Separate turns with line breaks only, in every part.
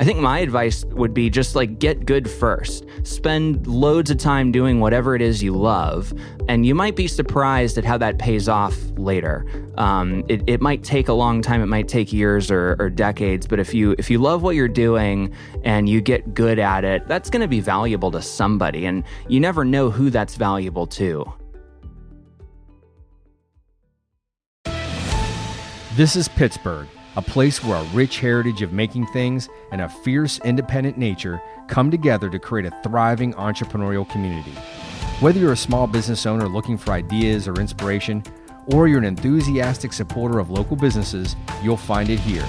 I think my advice would be just like get good first. Spend loads of time doing whatever it is you love, and you might be surprised at how that pays off later. Um, it, it might take a long time, it might take years or, or decades, but if you if you love what you're doing and you get good at it, that's going to be valuable to somebody, and you never know who that's valuable to.
This is Pittsburgh a place where a rich heritage of making things and a fierce, independent nature come together to create a thriving entrepreneurial community. Whether you're a small business owner looking for ideas or inspiration, or you're an enthusiastic supporter of local businesses, you'll find it here.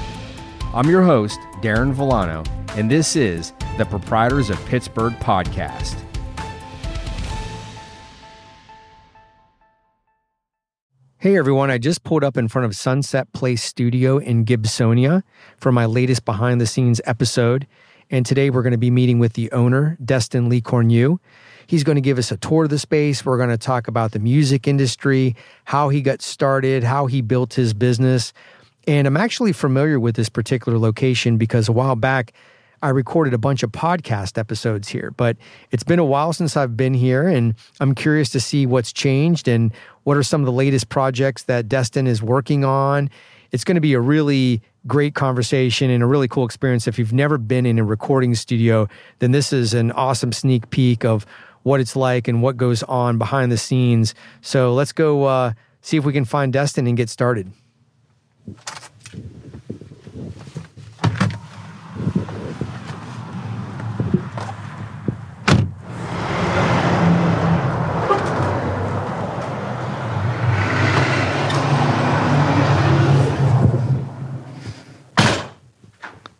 I'm your host, Darin Vilano, and this is the Proprietors of Pittsburgh podcast. Hey everyone, I just pulled up in front of Sunset Place Studio in Gibsonia for my latest behind the scenes episode. And today we're going to be meeting with the owner, Destin LeCornu. He's going to give us a tour of the space. We're going to talk about the music industry, how he got started, how he built his business. And I'm actually familiar with this particular location because a while back, I recorded a bunch of podcast episodes here, but it's been a while since I've been here, and I'm curious to see what's changed and what are some of the latest projects that Destin is working on. It's going to be a really great conversation and a really cool experience. If you've never been in a recording studio, then this is an awesome sneak peek of what it's like and what goes on behind the scenes. So let's go uh, see if we can find Destin and get started.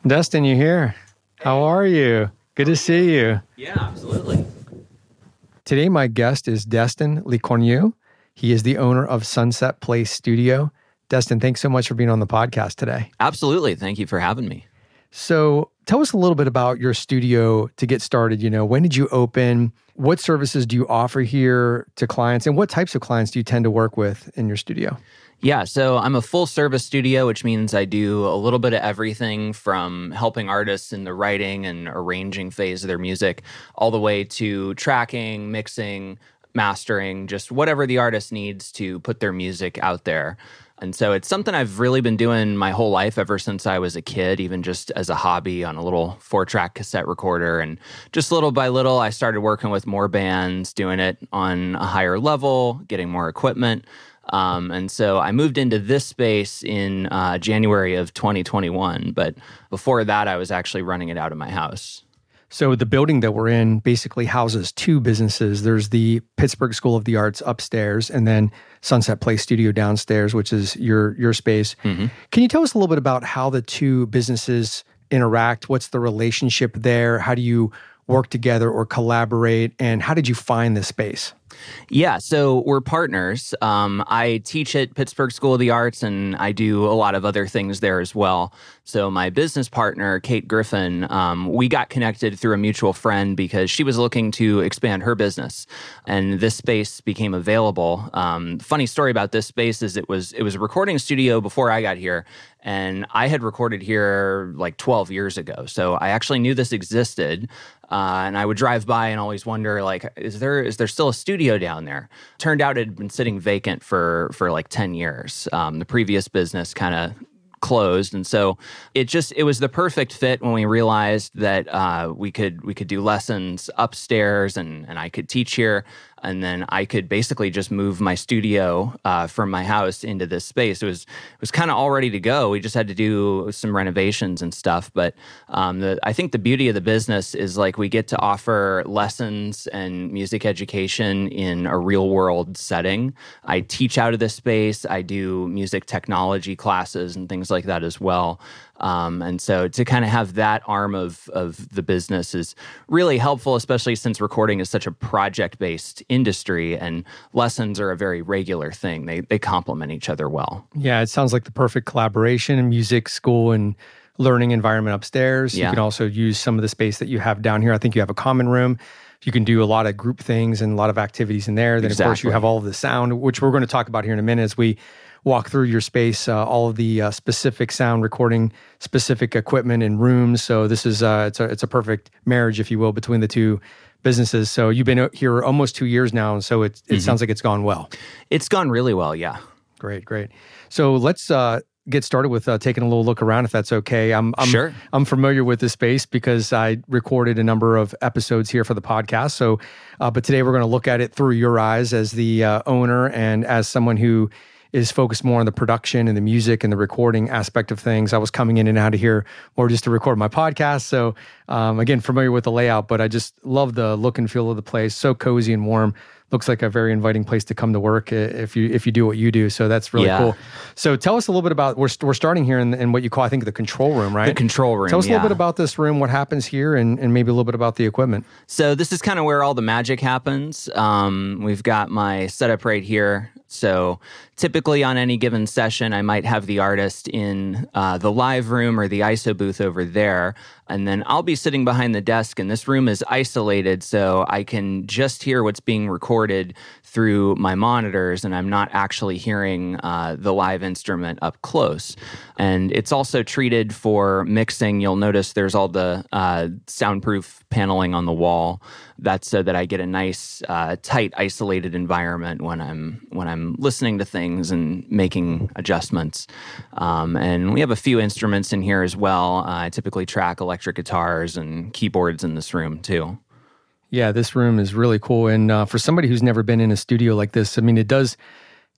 Destin, you here? How are you? Good to see you.
Yeah, absolutely.
Today, my guest is Destin LeCornu. He is the owner of Sunset Place Studio. Destin, thanks so much for being on the podcast today.
Absolutely. Thank you for having me.
So, tell us a little bit about your studio to get started. You know, when did you open? What services do you offer here to clients? And what types of clients do you tend to work with in your studio?
Yeah, so I'm a full service studio, which means I do a little bit of everything from helping artists in the writing and arranging phase of their music, all the way to tracking, mixing, mastering, just whatever the artist needs to put their music out there. And so it's something I've really been doing my whole life ever since I was a kid, even just as a hobby on a little four track cassette recorder. And just little by little, I started working with more bands, doing it on a higher level, getting more equipment. Um, and so I moved into this space in uh, January of 2021. But before that, I was actually running it out of my house.
So the building that we're in basically houses two businesses. There's the Pittsburgh School of the Arts upstairs, and then Sunset Place Studio downstairs, which is your your space. Mm-hmm. Can you tell us a little bit about how the two businesses interact? What's the relationship there? How do you work together or collaborate? And how did you find this space?
Yeah, so we're partners. Um, I teach at Pittsburgh School of the Arts, and I do a lot of other things there as well. So my business partner, Kate Griffin, um, we got connected through a mutual friend because she was looking to expand her business, and this space became available. Um, funny story about this space is it was it was a recording studio before I got here, and I had recorded here like 12 years ago. So I actually knew this existed. Uh, and I would drive by and always wonder, like, is there is there still a studio down there? Turned out it had been sitting vacant for for like ten years. Um, the previous business kind of closed. And so it just it was the perfect fit when we realized that uh, we could we could do lessons upstairs and and I could teach here and then I could basically just move my studio uh, from my house into this space. It was it was kind of all ready to go. We just had to do some renovations and stuff. But um, the, I think the beauty of the business is like we get to offer lessons and music education in a real world setting. I teach out of this space. I do music technology classes and things like that as well. Um, and so to kind of have that arm of, of the business is really helpful, especially since recording is such a project based industry and lessons are a very regular thing. They, they complement each other well.
Yeah, it sounds like the perfect collaboration in music school and learning environment upstairs. Yeah. You can also use some of the space that you have down here. I think you have a common room. You can do a lot of group things and a lot of activities in there. Then, exactly. of course, you have all of the sound, which we're going to talk about here in a minute as we walk through your space, uh, all of the uh, specific sound recording, specific equipment and rooms. So this is uh, it's a it's a perfect marriage, if you will, between the two businesses. So you've been here almost two years now, and so it it mm-hmm. sounds like it's gone well.
It's gone really well, yeah.
Great, great. So let's uh, get started with uh, taking a little look around, if that's okay. I'm, I'm
sure
I'm familiar with this space because I recorded a number of episodes here for the podcast. So, uh, but today we're going to look at it through your eyes as the uh, owner and as someone who is focused more on the production and the music and the recording aspect of things. I was coming in and out of here more just to record my podcast. So, um, again, familiar with the layout, but I just love the look and feel of the place. So cozy and warm looks like a very inviting place to come to work if you if you do what you do. So that's really yeah. cool. So tell us a little bit about we're we're starting here in, in what you call I think the control room, right?
The control room.
Tell us
yeah.
a little bit about this room, what happens here, and and maybe a little bit about the equipment.
So this is kind of where all the magic happens. Um, we've got my setup right here. So typically on any given session, I might have the artist in uh, the live room or the ISO booth over there. And then I'll be sitting behind the desk, and this room is isolated, so I can just hear what's being recorded through my monitors, and I'm not actually hearing uh, the live instrument up close. And it's also treated for mixing. You'll notice there's all the uh, soundproof paneling on the wall. That's so that I get a nice, uh, tight, isolated environment when I'm when I'm listening to things and making adjustments. Um, and we have a few instruments in here as well. Uh, I typically track electric guitars and keyboards in this room too.
Yeah, this room is really cool. And uh, for somebody who's never been in a studio like this, I mean, it does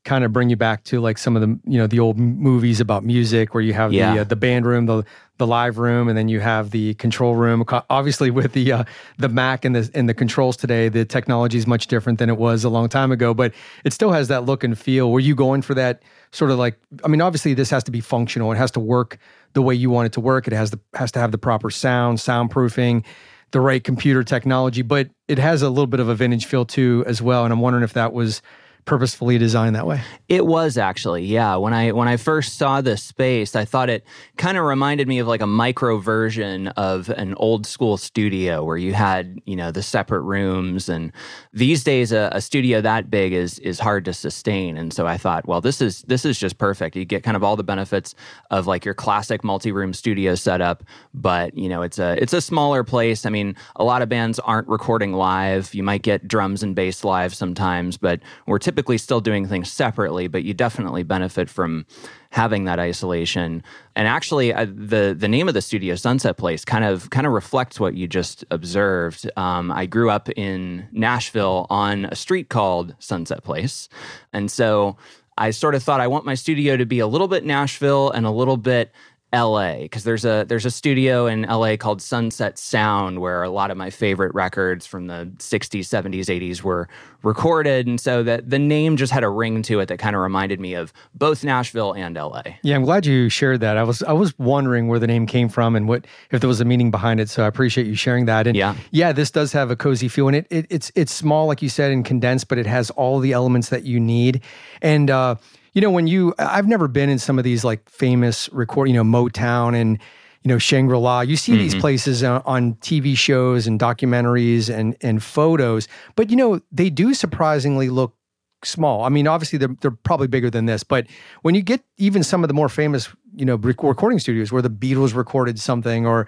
kind of bring you back to like some of the you know the old movies about music where you have yeah. the uh, the band room the the live room and then you have the control room. Obviously with the uh, the Mac and the and the controls today the technology is much different than it was a long time ago but it still has that look and feel. Were you going for that sort of like I mean obviously this has to be functional. It has to work the way you want it to work. It has the has to have the proper sound soundproofing the right computer technology but it has a little bit of a vintage feel too as well and I'm wondering if that was purposefully designed that way.
It was actually, yeah. When I when I first saw this space, I thought it kind of reminded me of like a micro version of an old school studio where you had, you know, the separate rooms and these days a, a studio that big is is hard to sustain. And so I thought, well, this is this is just perfect. You get kind of all the benefits of like your classic multi-room studio setup, but you know, it's a it's a smaller place. I mean, a lot of bands aren't recording live. You might get drums and bass live sometimes, but we're typically still doing things separately, but you definitely benefit from having that isolation. And actually, uh, the the name of the studio, Sunset Place, kind of kind of reflects what you just observed. Um, I grew up in Nashville on a street called Sunset Place, and so I sort of thought I want my studio to be a little bit Nashville and a little bit LA because there's a there's a studio in LA called Sunset Sound where a lot of my favorite records from the 60s, 70s, 80s were recorded and so that the name just had a ring to it that kind of reminded me of both Nashville and LA.
Yeah, I'm glad you shared that. I was I was wondering where the name came from and what if there was a meaning behind it, so I appreciate you sharing that. And
yeah,
yeah this does have a cozy feel and it, it it's it's small like you said and condensed, but it has all the elements that you need. And uh you know, when you, I've never been in some of these like famous record, you know, Motown and, you know, Shangri La. You see mm-hmm. these places on, on, TV shows and documentaries and, and photos, but, you know, they do surprisingly look small. I mean, obviously they're, they're probably bigger than this, but when you get even some of the more famous, you know, recording studios where the Beatles recorded something or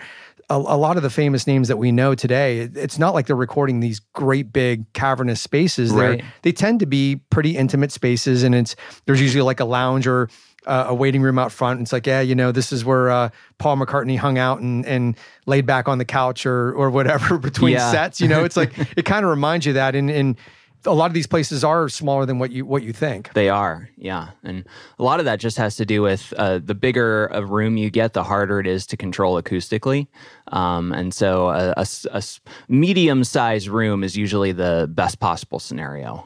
a, a, lot of the famous names that we know today, it's not like they're recording these great big cavernous spaces. Right. They're, they tend to be pretty intimate spaces, and it's there's usually like a lounge or uh, a waiting room out front. It's like, yeah, you know, this is where uh, Paul McCartney hung out and and laid back on the couch or or whatever between yeah. sets. You know, it's like it kind of reminds you that, and and a lot of these places are smaller than what you what you think.
They are, yeah, and a lot of that just has to do with uh, the bigger a room you get, the harder it is to control acoustically, um, and so a, a, a medium sized room is usually the best possible scenario.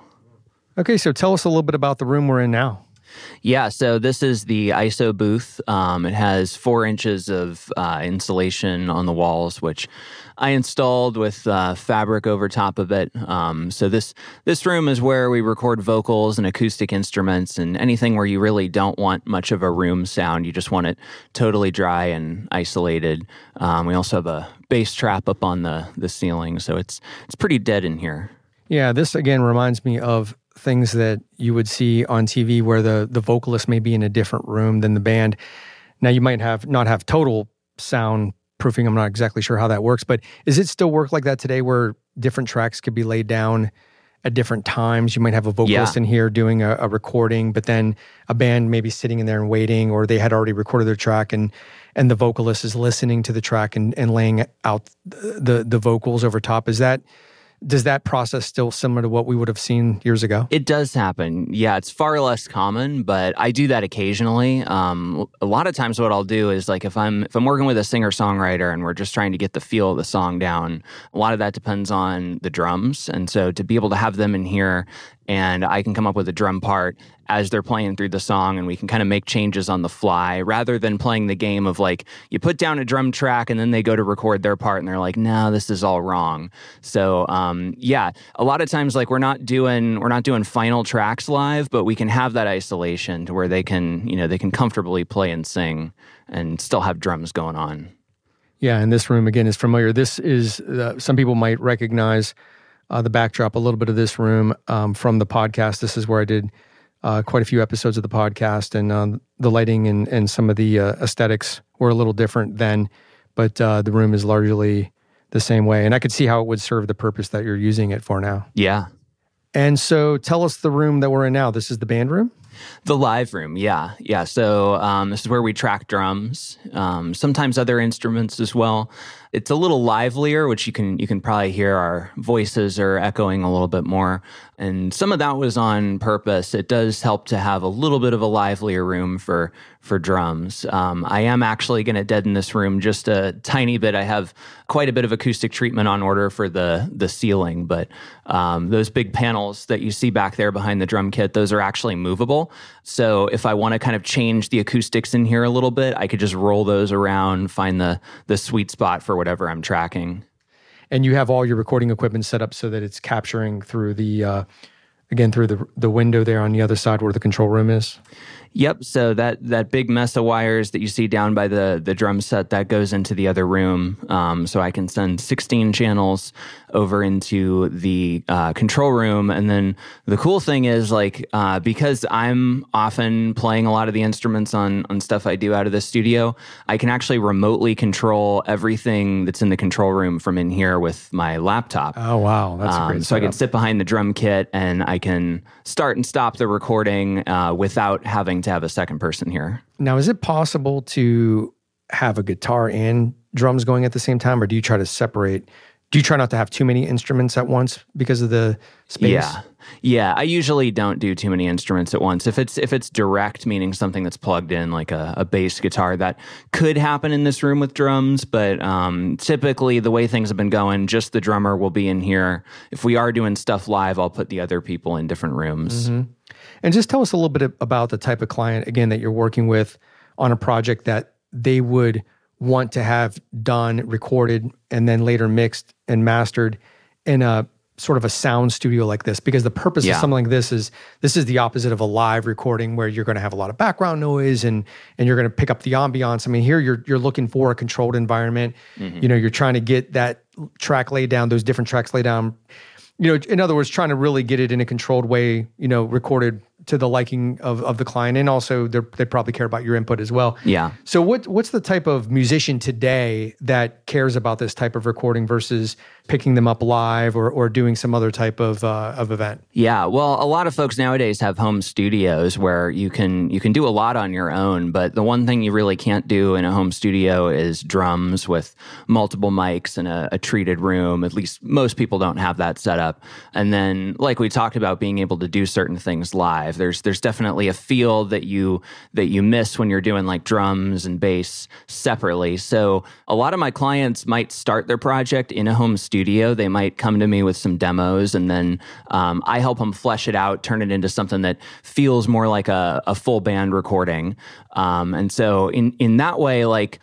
Okay, so tell us a little bit about the room we're in now.
Yeah, so this is the ISO booth. Um, it has four inches of uh, insulation on the walls, which I installed with uh, fabric over top of it. Um, so this this room is where we record vocals and acoustic instruments and anything where you really don't want much of a room sound. You just want it totally dry and isolated. Um, we also have a bass trap up on the the ceiling, so it's it's pretty dead in here.
Yeah, this again reminds me of things that you would see on TV where the the vocalist may be in a different room than the band. Now you might have not have total sound proofing. I'm not exactly sure how that works, but is it still work like that today where different tracks could be laid down at different times? You might have a vocalist
Yeah.
in here doing a, a recording, but then a band maybe sitting in there and waiting, or they had already recorded their track and and the vocalist is listening to the track and, and laying out the the vocals over top. Is that does that process still similar to what we would have seen years ago?
It does happen. Yeah, it's far less common, but I do that occasionally. Um, a lot of times, what I'll do is like if I'm if I'm working with a singer songwriter and we're just trying to get the feel of the song down, a lot of that depends on the drums, and so to be able to have them in here and I can come up with a drum part as they're playing through the song and we can kind of make changes on the fly rather than playing the game of like you put down a drum track and then they go to record their part and they're like no this is all wrong so um, yeah a lot of times like we're not doing we're not doing final tracks live but we can have that isolation to where they can you know they can comfortably play and sing and still have drums going on
Yeah, and this room again is familiar. This is uh, some people might recognize uh, the backdrop a little bit of this room um, from the podcast. This is where I did uh, quite a few episodes of the podcast, and um, the lighting and and some of the uh, aesthetics were a little different then, but uh, the room is largely the same way. And I could see how it would serve the purpose that you're using it for now.
yeah
And so, tell us the room that we're in now. This is the band room.
The live room, yeah, yeah. So um, this is where we track drums, um, sometimes other instruments as well. It's a little livelier, which you can you can probably hear our voices are echoing a little bit more, and some of that was on purpose. It does help to have a little bit of a livelier room for for drums. Um, I am actually going to deaden this room just a tiny bit. I have quite a bit of acoustic treatment on order for the the ceiling, but um, those big panels that you see back there behind the drum kit, those are actually movable. So if I want to kind of change the acoustics in here a little bit, I could just roll those around, find the the sweet spot for whatever I'm tracking.
and you have all your recording equipment set up so that it's capturing through the uh, again through the the window there on the other side where the control room is.
Yep. So that that big mess of wires that you see down by the the drum set that goes into the other room. Um, so I can send 16 channels over into the uh, control room, and then the cool thing is like uh, because I'm often playing a lot of the instruments on on stuff I do out of the studio, I can actually remotely control everything that's in the control room from in here with my laptop.
Oh wow, that's
Um,
great.
so I can sit behind the drum kit and I can start and stop the recording uh, without having to have a second person here.
Now, is it possible to have a guitar and drums going at the same time, or do you try to separate? Do you try not to have too many instruments at once because of the space?
Yeah. Yeah, I usually don't do too many instruments at once. If it's if it's direct, meaning something that's plugged in, like a, a bass guitar, that could happen in this room with drums. But um, typically, the way things have been going, just the drummer will be in here. If we are doing stuff live, I'll put the other people in different rooms.
And just tell us a little bit about the type of client again that you're working with on a project that they would want to have done, recorded, and then later mixed and mastered in a sort of a sound studio like this. Because the purpose
Yeah.
of something like this is this is the opposite of a live recording where you're going to have a lot of background noise and and you're going to pick up the ambiance. I mean, here you're you're looking for a controlled environment. Mm-hmm. You know, you're trying to get that track laid down, those different tracks laid down you know, in other words, trying to really get it in a controlled way, you know, recorded to the liking of, of the client, and also they they probably care about your input as well.
Yeah.
So what what's the type of musician today that cares about this type of recording versus picking them up live or or doing some other type of uh, of event?
Yeah, well, a lot of folks nowadays have home studios where you can you can do a lot on your own, but the one thing you really can't do in a home studio is drums with multiple mics in a, a treated room. At least most people don't have that set up. And then, like we talked about, being able to do certain things live. There's there's definitely a feel that you that you miss when you're doing like drums and bass separately. So a lot of my clients might start their project in a home studio. They might come to me with some demos, and then um, I help them flesh it out, turn it into something that feels more like a, a full band recording. Um, and so in in that way, like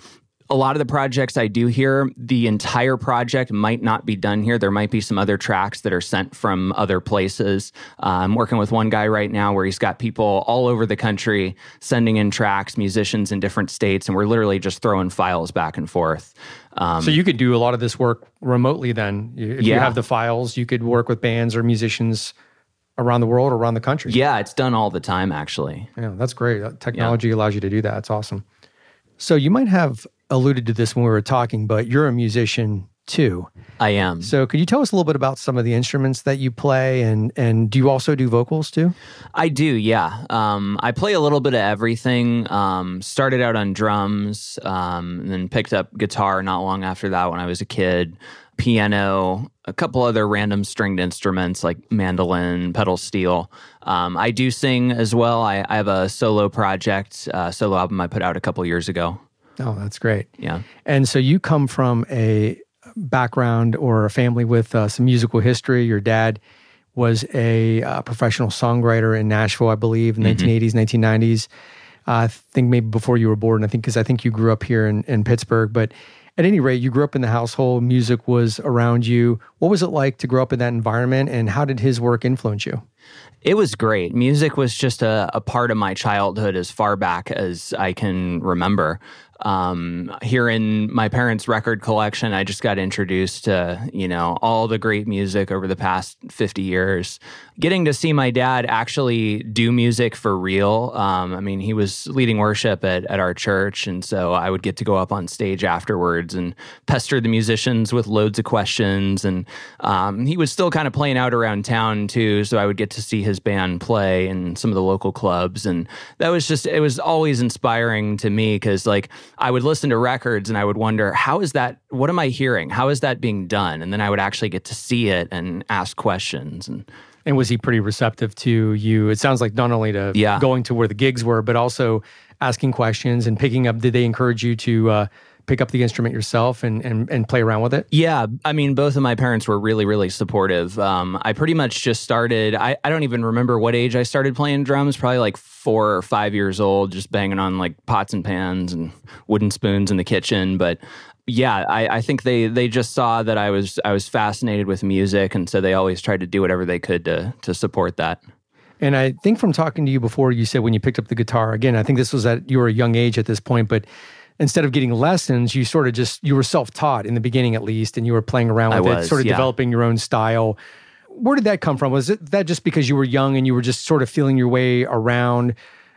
a lot of the projects I do here, the entire project might not be done here. There might be some other tracks that are sent from other places. Uh, I'm working with one guy right now where he's got people all over the country sending in tracks, musicians in different states, and we're literally just throwing files back and forth. Um,
So you could do a lot of this work remotely. Then, if you have the files, you could work with bands or musicians around the world or around the country.
Yeah, it's done all the time, actually.
Yeah, that's great. Technology yeah. allows you to do that. It's awesome. So you might have alluded to this when we were talking, but you're a musician too.
I am.
So could you tell us a little bit about some of the instruments that you play and and do you also do vocals too?
I do, yeah. Um, I play a little bit of everything. Um, started out on drums, um, and then picked up guitar not long after that when I was a kid. Piano, a couple other random stringed instruments like mandolin, pedal steel. Um, I do sing as well. I, I have a solo project, uh, solo album I put out a couple years ago.
Oh, that's great.
Yeah.
And so you come from a background or a family with uh, some musical history. Your dad was a uh, professional songwriter in Nashville, I believe, in the mm-hmm. 1980s, 1990s. Uh, I think maybe before you were born. I think because I think you grew up here in, in Pittsburgh. But at any rate, you grew up in the household. Music was around you. What was it like to grow up in that environment, and how did his work influence you?
It was great. Music was just a, a, part of my childhood as far back as I can remember um, here in my parents' record collection, I just got introduced to, you know, all the great music over the past 50 years. Getting to see my dad actually do music for real. Um, I mean, he was leading worship at, at our church. And so I would get to go up on stage afterwards and pester the musicians with loads of questions. And um, he was still kind of playing out around town too. So I would get to see his band play in some of the local clubs. And that was just, it was always inspiring to me because, like, I would listen to records and I would wonder, how is that? What am I hearing? How is that being done? And then I would actually get to see it and ask questions. And
and was he pretty receptive to you? It sounds like not only to yeah. going to where the gigs were, but also asking questions and picking up. Did they encourage you to? Uh, pick up the instrument yourself and, and, and play around with it?
Yeah. I mean, both of my parents were really, really supportive. Um, I pretty much just started, I, I don't even remember what age I started playing drums, probably like four or five years old, just banging on like pots and pans and wooden spoons in the kitchen. But yeah, I, I think they they just saw that I was I was fascinated with music, and so they always tried to do whatever they could to to support that.
And I think from talking to you before, you said when you picked up the guitar again. I think this was at you were a young age at this point, but instead of getting lessons, you sort of just you were self taught in the beginning at least, and you were playing around with was, it, sort of yeah. developing your own style. Where did that come from? Was it that just because you were young and you were just sort of feeling your way around,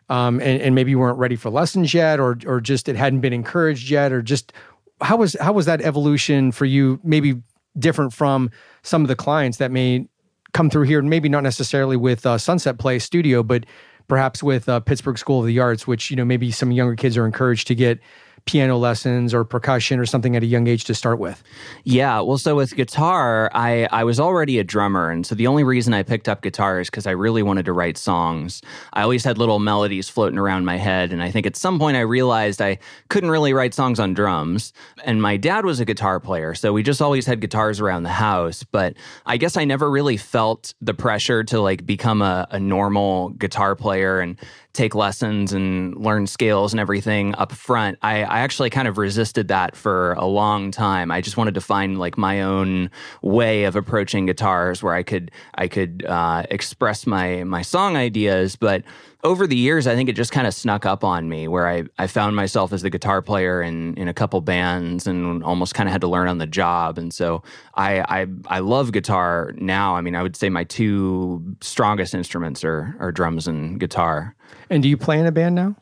um, and, and maybe you weren't ready for lessons yet, or or just it hadn't been encouraged yet, or just how was how was that evolution for you? Maybe different from some of the clients that may come through here, maybe not necessarily with uh, Sunset Place Studio, but perhaps with uh, Pittsburgh School of the Arts, which you know maybe some younger kids are encouraged to get piano lessons or percussion or something at a young age to start with?
Yeah, well, so with guitar, I, I was already a drummer. And so the only reason I picked up guitar is because I really wanted to write songs. I always had little melodies floating around my head. And I think at some point I realized I couldn't really write songs on drums. And my dad was a guitar player. So we just always had guitars around the house. But I guess I never really felt the pressure to like become a, a normal guitar player and take lessons and learn scales and everything up front. I, I actually kind of resisted that for a long time. I just wanted to find like my own way of approaching guitars where I could I could uh, express my my song ideas, but over the years, I think it just kind of snuck up on me where I, I found myself as the guitar player in, in a couple bands and almost kind of had to learn on the job. And so I, I, I love guitar now. I mean, I would say my two strongest instruments are, are drums and guitar.
And do you play in a band now?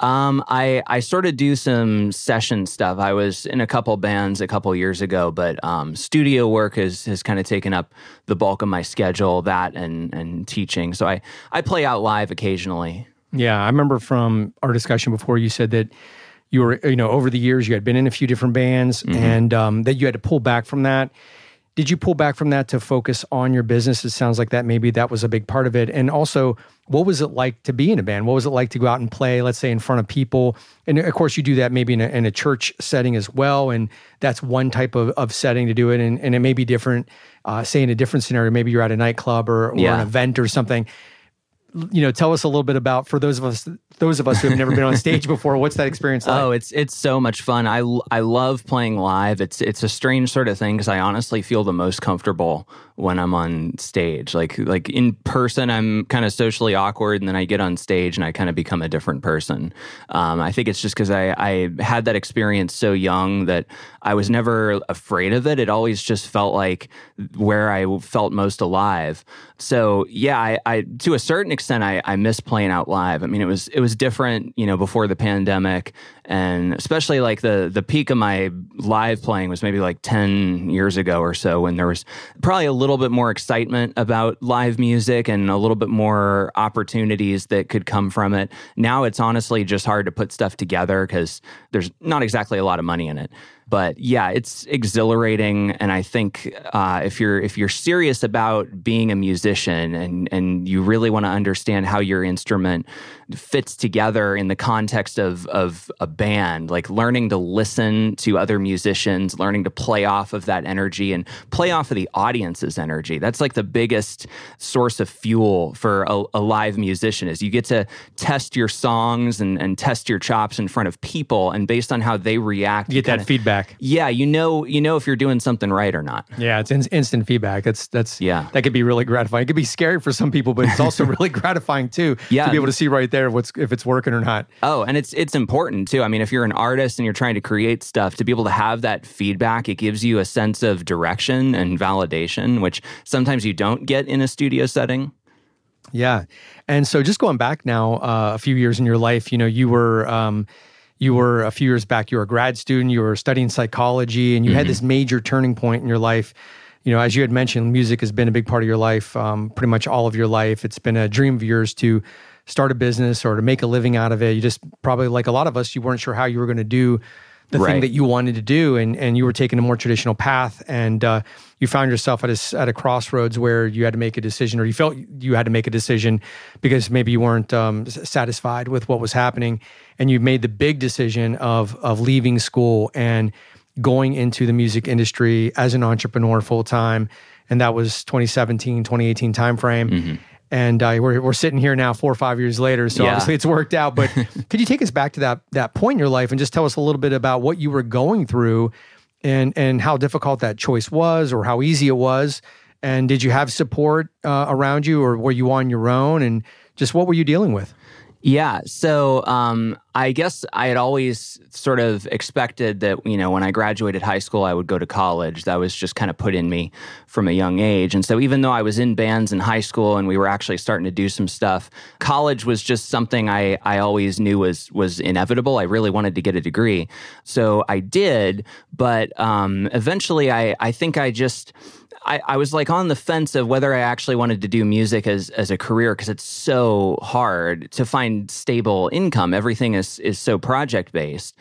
Um, I I sort of do some session stuff. I was in a couple bands a couple years ago, but um, studio work has has kind of taken up the bulk of my schedule. That and and teaching. So I I play out live occasionally.
Yeah, I remember from our discussion before. You said that you were you know over the years you had been in a few different bands mm-hmm. and um, that you had to pull back from that did you pull back from that to focus on your business? It sounds like that maybe that was a big part of it. And also, what was it like to be in a band? What was it like to go out and play, let's say, in front of people? And of course, you do that maybe in a, in a church setting as well. And that's one type of, of setting to do it. And, and it may be different, uh, say, in a different scenario. Maybe you're at a nightclub or, or yeah. an event or something you know tell us a little bit about for those of us those of us who have never been on stage before what's that experience like?
Oh it's it's so much fun. I i love playing live. It's it's a strange sort of thing because i honestly feel the most comfortable when I'm on stage. Like like in person, I'm kind of socially awkward, and then I get on stage and I kind of become a different person. Um, I think it's just because I, I had that experience so young that I was never afraid of it. It always just felt like where I felt most alive. So yeah, I, I to a certain extent I, I miss playing out live. I mean, it was it was different, you know, before the pandemic, and especially like the the peak of my live playing was maybe like ten years ago or so, when there was probably a little bit more excitement about live music and a little bit more opportunities that could come from it. Now it's honestly just hard to put stuff together because there's not exactly a lot of money in it but yeah, it's exhilarating, and I think uh, if you're if you're serious about being a musician and and you really want to understand how your instrument fits together in the context of of a band, like learning to listen to other musicians, learning to play off of that energy and play off of the audience's energy. That's like the biggest source of fuel for a, a live musician is you get to test your songs and, and test your chops in front of people, and based on how they react,
you get that feedback feedback.
Yeah, you know, you know if you're doing something right or not.
Yeah, it's in, instant feedback. That's that's yeah. That could be really gratifying. It could be scary for some people, but it's also really gratifying too. Yeah, to be able to see right there what's if it's working or not.
Oh, and it's it's important too. I mean, if you're an artist and you're trying to create stuff, to be able to have that feedback, it gives you a sense of direction and validation, which sometimes you don't get in a studio setting.
Yeah, and so just going back now uh, a few years in your life, you know, you were. Um, you were a few years back you were a grad student you were studying psychology and you mm-hmm. had this major turning point in your life. You know as you had mentioned music has been a big part of your life um, pretty much all of your life. It's been a dream of yours to start a business or to make a living out of it. You just probably like a lot of us you weren't sure how you were going to do the right. thing that you wanted to do and and you were taking a more traditional path and uh, you found yourself at a, at a crossroads where you had to make a decision or you felt you had to make a decision because maybe you weren't um, satisfied with what was happening and you made the big decision of of leaving school and going into the music industry as an entrepreneur full time and that was 2017 2018 timeframe mm-hmm and uh, we're we're sitting here now four or five years later. So yeah. obviously it's worked out. But could you take us back to that that point in your life and just tell us a little bit about what you were going through, and and how difficult that choice was, or how easy it was, and did you have support uh, around you, or were you on your own, and just what were you dealing with?
Yeah. So um, I guess I had always sort of expected that, you know, when I graduated high school, I would go to college. That was just kind of put in me from a young age. And so even though I was in bands in high school and we were actually starting to do some stuff, college was just something I, I always knew was was inevitable. I really wanted to get a degree. So I did, but um, eventually I, I think I just I, I was like on the fence of whether I actually wanted to do music as as a career because it's so hard to find stable income. Everything is is so project based.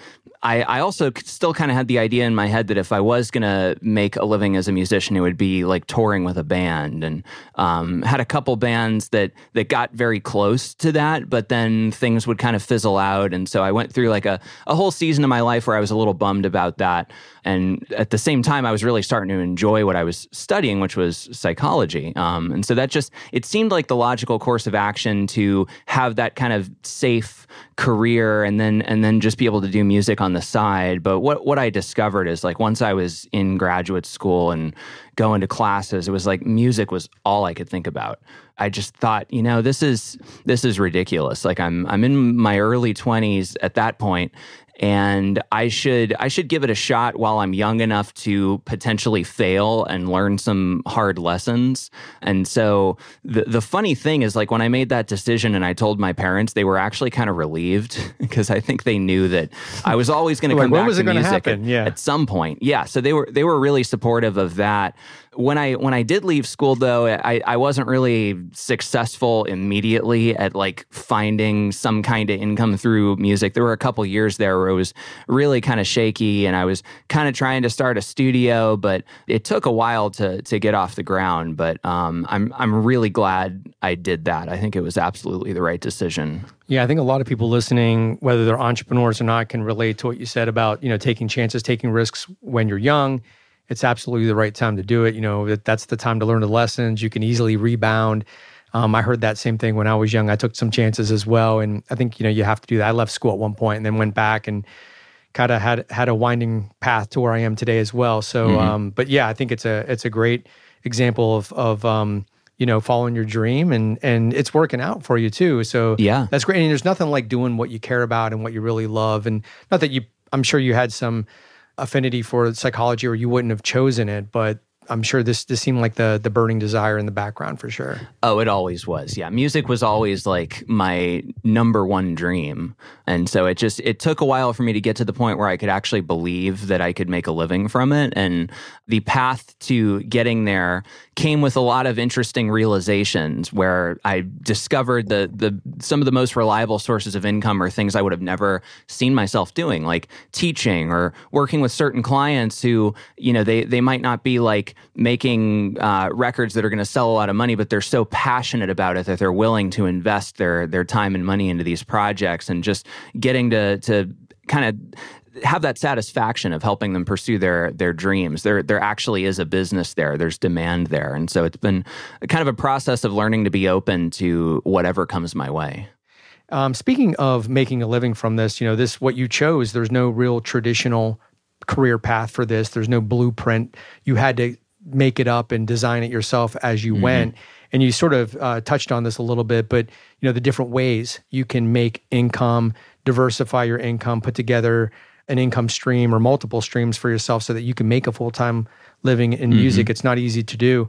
I, I also still kind of had the idea in my head that if I was to make a living as a musician, it would be like touring with a band, and um, had a couple bands that that got very close to that, but then things would kind of fizzle out, and so I went through like a a whole season of my life where I was a little bummed about that, and at the same time, I was really starting to enjoy what I was studying, which was psychology, um, and so that just it seemed like the logical course of action to have that kind of safe career and then and then just be able to do music on the side. But what what I discovered is like once I was in graduate school and going to classes it was like music was all I could think about I just thought you know this is this is ridiculous like I'm I'm in my early 20s at that point and I should I should give it a shot while I'm young enough to potentially fail and learn some hard lessons. And so the the funny thing is like when I made that decision and I told my parents, they were actually kind of relieved because I think they knew that I was always going to come back to music at, yeah. at some point. Yeah, so they were they were really supportive of that when I when I did leave school though, I, I wasn't really successful immediately at like finding some kind of income through music. There were a couple years there where it was really kind of shaky and I was kind of trying to start a studio, but it took a while to to get off the ground. But um, I'm I'm really glad I did that. I think it was absolutely the right decision.
Yeah, I think a lot of people listening, whether they're entrepreneurs or not, can relate to what you said about, you know, taking chances, taking risks when you're young it's absolutely the right time to do it. You know, that that's the time to learn the lessons. You can easily rebound. Um, I heard that same thing when I was young. I took some chances as well, and I think you know you have to do that. I left school at one point and then went back and kind of had had a winding path to where I am today as well. So, mm-hmm. um, but yeah, I think it's a it's a great example of of um, you know following your dream and and it's working out for you too. So
yeah,
that's great. And there's nothing like doing what you care about and what you really love. And not that you, I'm sure you had some affinity for psychology or you wouldn't have chosen it, but I'm sure this this seemed like the the burning desire in the background for sure.
Oh, it always was. Yeah, music was always like my number one dream, and so it just it took a while for me to get to the point where I could actually believe that I could make a living from it. And the path to getting there came with a lot of interesting realizations where I discovered the the some of the most reliable sources of income are things I would have never seen myself doing, like teaching or working with certain clients who you know they they might not be like making uh, records that are going to sell a lot of money, but they're so passionate about it that they're willing to invest their their time and money into these projects, and just getting to to kind of have that satisfaction of helping them pursue their their dreams. There there actually is a business there. There's demand there, and so it's been kind of a process of learning to be open to whatever comes my way.
Um, speaking of making a living from this, you know, this what you chose. There's no real traditional career path for this. There's no blueprint. You had to make it up and design it yourself as you mm-hmm. went. And you sort of uh, touched on this a little bit, but you know the different ways you can make income, diversify your income, put together an income stream or multiple streams for yourself so that you can make a full time living in mm-hmm. music. It's not easy to do.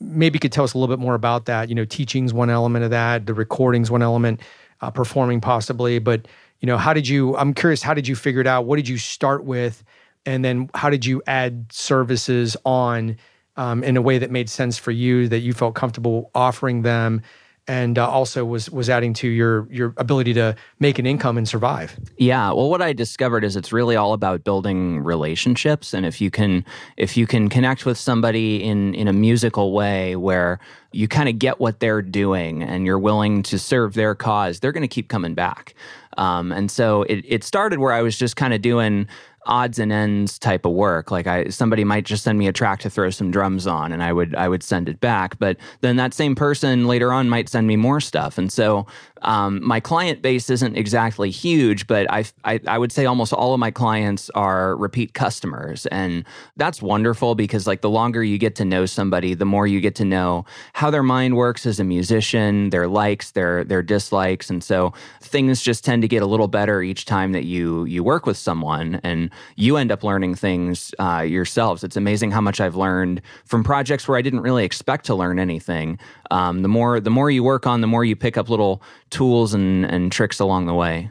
Maybe you could tell us a little bit more about that. You know, teaching's one element of that, the recording's one element, uh, performing possibly. But you know, how did you? I'm curious. How did you figure it out? What did you start with, and then how did you add services on? Um, in a way that made sense for you, that you felt comfortable offering them, and uh, also was was adding to your your ability to make an income and survive.
Yeah, well, what I discovered is it's really all about building relationships, and if you can if you can connect with somebody in in a musical way where you kind of get what they're doing and you're willing to serve their cause, they're going to keep coming back. Um, and so it, it started where I was just kind of doing odds and ends type of work. Like I somebody might just send me a track to throw some drums on and I would I would send it back. But then that same person later on might send me more stuff. And so um, my client base isn't exactly huge, but I, I, I would say almost all of my clients are repeat customers, and that's wonderful because like the longer you get to know somebody, the more you get to know how their mind works as a musician, their likes, their their dislikes, and so things just tend to get a little better each time that you you work with someone, and you end up learning things uh, yourselves. It's amazing how much I've learned from projects where I didn't really expect to learn anything. Um, the more the more you work on, the more you pick up little tools and, and tricks along the way.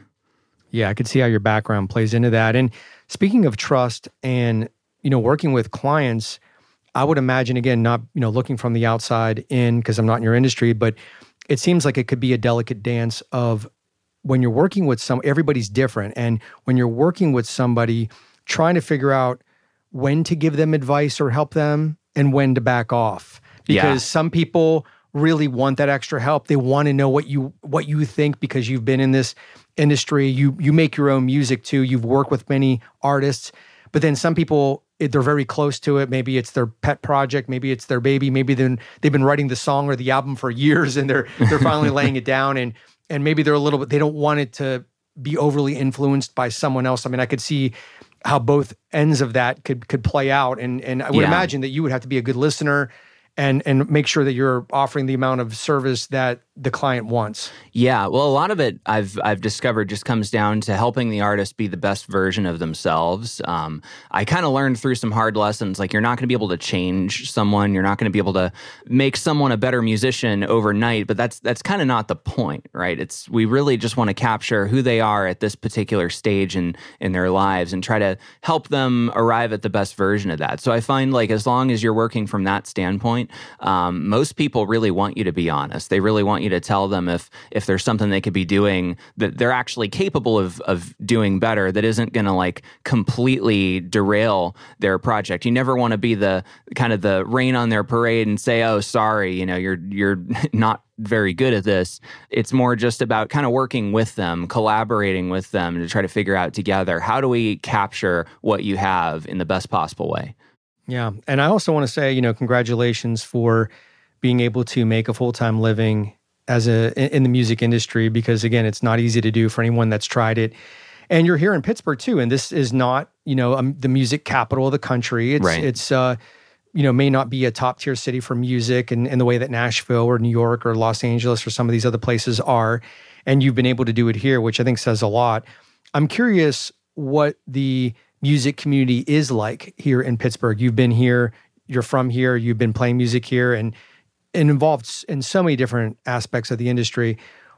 Yeah, I could see how your background plays into that. And speaking of trust and, you know, working with clients, I would imagine again, not, you know, looking from the outside in because I'm not in your industry, but it seems like it could be a delicate dance of when you're working with some everybody's different. And when you're working with somebody, trying to figure out when to give them advice or help them and when to back off. Because yeah. some people really want that extra help. They want to know what you what you think because you've been in this industry. You you make your own music too. You've worked with many artists, but then some people they're very close to it. Maybe it's their pet project. Maybe it's their baby. Maybe then they've been writing the song or the album for years, and they're they're finally laying it down. And and maybe they're a little bit. They don't want it to be overly influenced by someone else. I mean, I could see how both ends of that could could play out, and and I would yeah. imagine that you would have to be a good listener and and make sure that you're offering the amount of service that the client wants.
Yeah, well, a lot of it I've I've discovered just comes down to helping the artist be the best version of themselves. Um, I kind of learned through some hard lessons, like you're not going to be able to change someone, you're not going to be able to make someone a better musician overnight. But that's that's kind of not the point, right? It's we really just want to capture who they are at this particular stage in in their lives and try to help them arrive at the best version of that. So I find like as long as you're working from that standpoint, um, most people really want you to be honest. They really want you to tell them if if there's something they could be doing that they're actually capable of of doing better that isn't going to like completely derail their project. You never want to be the kind of the rain on their parade and say, "Oh, sorry, you know, you're you're not very good at this. It's more just about kind of working with them, collaborating with them to try to figure out together how do we capture what you have in the best possible way.
Yeah. And I also want to say, you know, congratulations for being able to make a full time living as a in the music industry because again, it's not easy to do for anyone that's tried it. And you're here in Pittsburgh too, and this is not you know um, the music capital of the country. It's
Right.
it's uh, you know may not be a top tier city for music in, in the way that Nashville or New York or Los Angeles or some of these other places are. And you've been able to do it here, which I think says a lot. I'm curious what the music community is like here in Pittsburgh. You've been here, you're from here, you've been playing music here, and and involved in so many different aspects of the industry.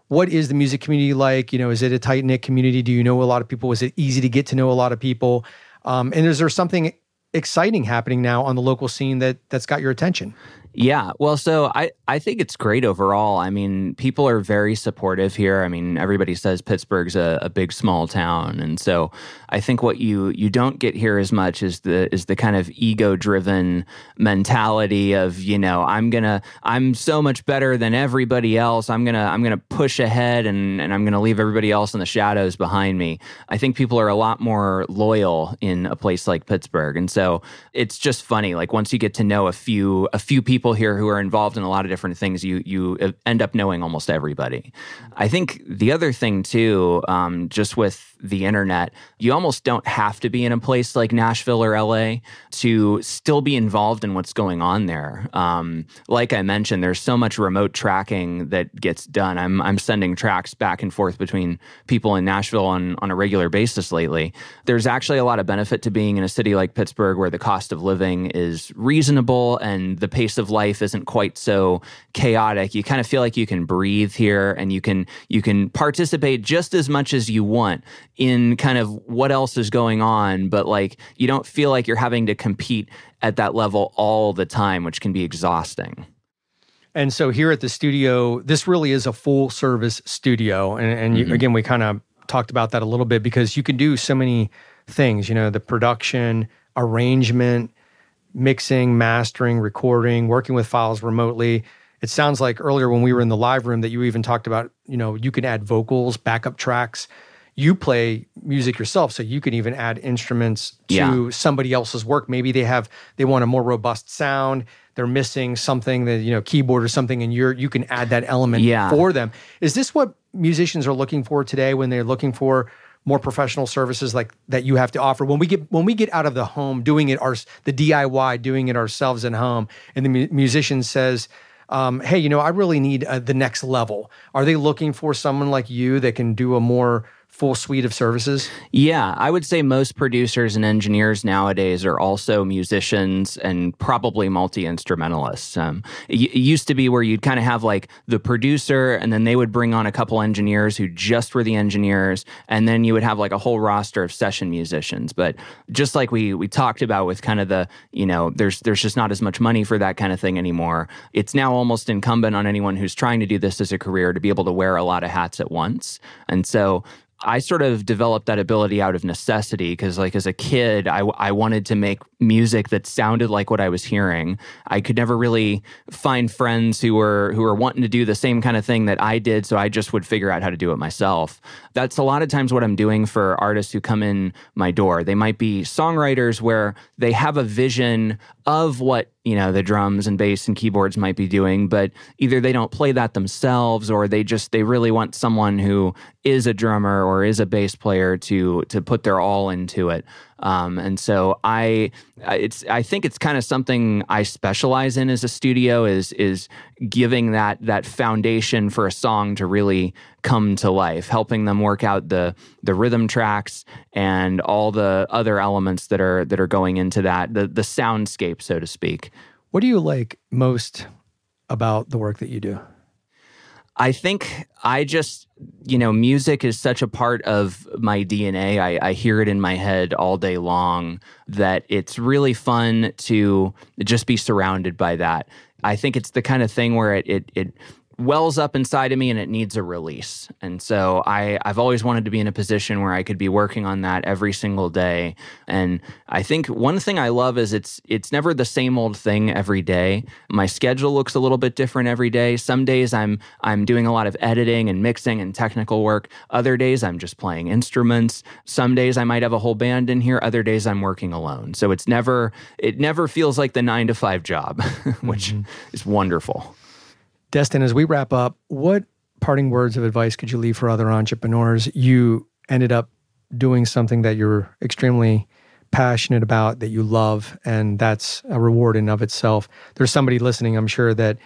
What is the music community like? You know, is it a tight knit community? Do you know a lot of people? Is it easy to get to know a lot of people? Um, and is there something exciting happening now on the local scene that that's got your attention?
Yeah, well, so I, I think it's great overall. I mean, people are very supportive here. I mean, everybody says Pittsburgh's a, a big small town, and so I think what you you don't get here as much is the is the kind of ego driven mentality of you know I'm gonna I'm so much better than everybody else. I'm gonna I'm gonna push ahead and and I'm gonna leave everybody else in the shadows behind me. I think people are a lot more loyal in a place like Pittsburgh, and so it's just funny. Like once you get to know a few a few people here who are involved in a lot of different things, you you end up knowing almost everybody. I think the other thing too, um, just with the internet, you almost don't have to be in a place like Nashville or LA to still be involved in what's going on there. Um, like I mentioned, there's so much remote tracking that gets done. I'm I'm sending tracks back and forth between people in Nashville on on a regular basis lately. There's actually a lot of benefit to being in a city like Pittsburgh where the cost of living is reasonable and the pace of life isn't quite so chaotic. You kind of feel like you can breathe here and you can you can participate just as much as you want in kind of what else is going on, but like you don't feel like you're having to compete at that level all the time, which can be exhausting.
And so here at the studio, this really is a full service studio. And, and you, mm-hmm. again, we kind of talked about that a little bit because you can do so many things, you know, the production, arrangement, mixing, mastering, recording, working with files remotely. It sounds like earlier when we were in the live room that you even talked about, you know, you can add vocals, backup tracks. You play music yourself, so you can even add instruments to
Yeah.
somebody else's work. Maybe they have they want a more robust sound. They're missing something that you know keyboard or something, and you're you can add that element
Yeah.
for them. Is this what musicians are looking for today when they're looking for more professional services like that you have to offer? When we get when we get out of the home, doing it our the DIY, doing it ourselves at home, and the mu- musician says. Um, hey, you know, I really need uh, the next level. Are they looking for someone like you that can do a more full suite of services?
Yeah, I would say most producers and engineers nowadays are also musicians and probably multi instrumentalists. Um, it, it used to be where you'd kind of have like the producer, and then they would bring on a couple engineers who just were the engineers, and then you would have like a whole roster of session musicians. But just like we we talked about with kind of the you know there's there's just not as much money for that kind of thing anymore. It's now almost incumbent on anyone who's trying to do this as a career to be able to wear a lot of hats at once, and so. I sort of developed that ability out of necessity because, like, as a kid, I, I wanted to make music that sounded like what I was hearing. I could never really find friends who were who were wanting to do the same kind of thing that I did, so I just would figure out how to do it myself. That's a lot of times what I'm doing for artists who come in my door. They might be songwriters where they have a vision of what you know the drums and bass and keyboards might be doing but either they don't play that themselves or they just they really want someone who is a drummer or is a bass player to to put their all into it um, and so I, it's, I think it's kind of something I specialize in as a studio is, is giving that, that foundation for a song to really come to life, helping them work out the, the rhythm tracks and all the other elements that are, that are going into that, the, the soundscape, so to speak.
What do you like most about the work that you do?
I think I just, you know, music is such a part of my DNA. I, I hear it in my head all day long that it's really fun to just be surrounded by that. I think it's the kind of thing where it, it, it wells up inside of me and it needs a release. And so I, I've always wanted to be in a position where I could be working on that every single day. And I think one thing I love is it's it's never the same old thing every day. My schedule looks a little bit different every day. Some days I'm I'm doing a lot of editing and mixing and technical work. Other days I'm just playing instruments. Some days I might have a whole band in here. Other days I'm working alone. So it's never it never feels like the 9 to 5 job, which mm-hmm. is wonderful.
Destin, as we wrap up, what parting words of advice could you leave for other entrepreneurs? You ended up doing something that you're extremely passionate about, that you love, and that's a reward in of itself. There's somebody listening, I'm sure, that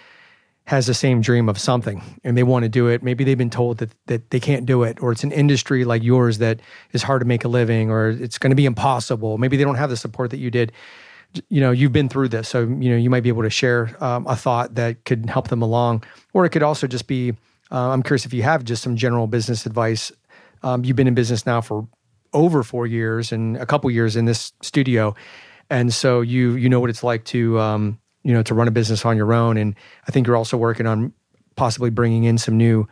has the same dream of something and they want to do it. Maybe they've been told that that they can't do it, or it's an industry like yours that is hard to make a living, or it's going to be impossible. Maybe they don't have the support that you did. You know, you've been through this, so you know you might be able to share um, a thought that could help them along, or it could also just be. Uh, I'm curious if you have just some general business advice. Um, you've been in business now for over four years and a couple years in this studio, and so you you know what it's like to um, you know to run a business on your own and i think you're also working on possibly bringing in some new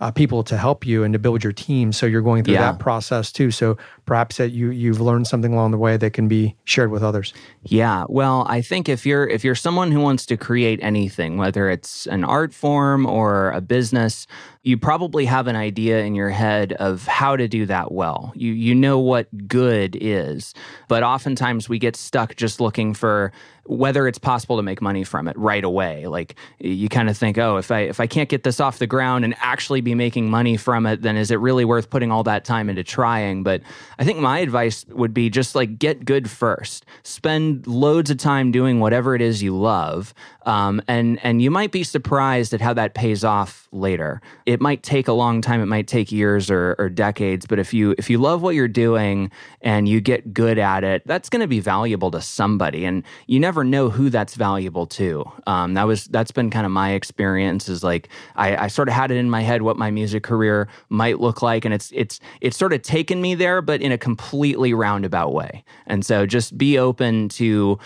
uh, people to help you and to build your team. So you're going through yeah. that process too. So perhaps that you you've learned something along the way that can be shared with others.
Yeah. Well i think if you're if you're someone who wants to create anything whether it's an art form or a business you probably have an idea in your head of how to do that well. You you know what good is. But oftentimes we get stuck just looking for whether it's possible to make money from it right away. Like you kind of think, oh, if I if I can't get this off the ground and actually be making money from it, then is it really worth putting all that time into trying? But I think my advice would be just like get good first. Spend loads of time doing whatever it is you love, um, and and you might be surprised at how that pays off later. It might take a long time. It might take years or, or decades. But if you if you love what you're doing and you get good at it, that's going to be valuable to somebody. And you never know who that's valuable to. Um, that was that's been kind of my experience. Is like I, I sort of had it in my head what my music career might look like, and it's it's it's sort of taken me there, but in a completely roundabout way. And so just be open to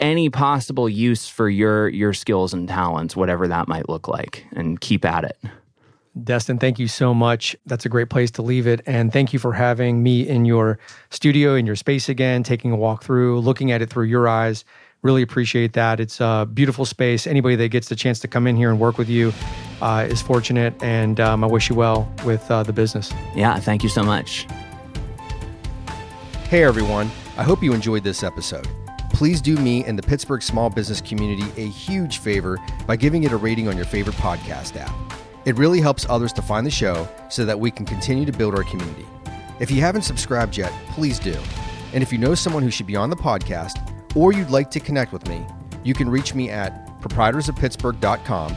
any possible use for your your skills and talents, whatever that might look like, and keep at it.
Destin, thank you so much. That's a great place to leave it. And thank you for having me in your studio, in your space again, taking a walk through, looking at it through your eyes. Really appreciate that. It's a beautiful space. Anybody that gets the chance to come in here and work with you uh, is fortunate. And um, I wish you well with uh, the business.
Yeah, thank you so much.
Hey, everyone. I hope you enjoyed this episode. Please do me and the Pittsburgh small business community a huge favor by giving it a rating on your favorite podcast app. It really helps others to find the show so that we can continue to build our community. If you haven't subscribed yet, please do. And if you know someone who should be on the podcast or you'd like to connect with me, you can reach me at proprietorsofpittsburgh.com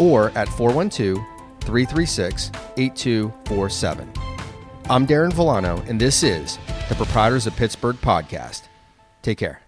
or at 412 336 8247. I'm Darin Vilano, and this is the Proprietors of Pittsburgh podcast. Take care.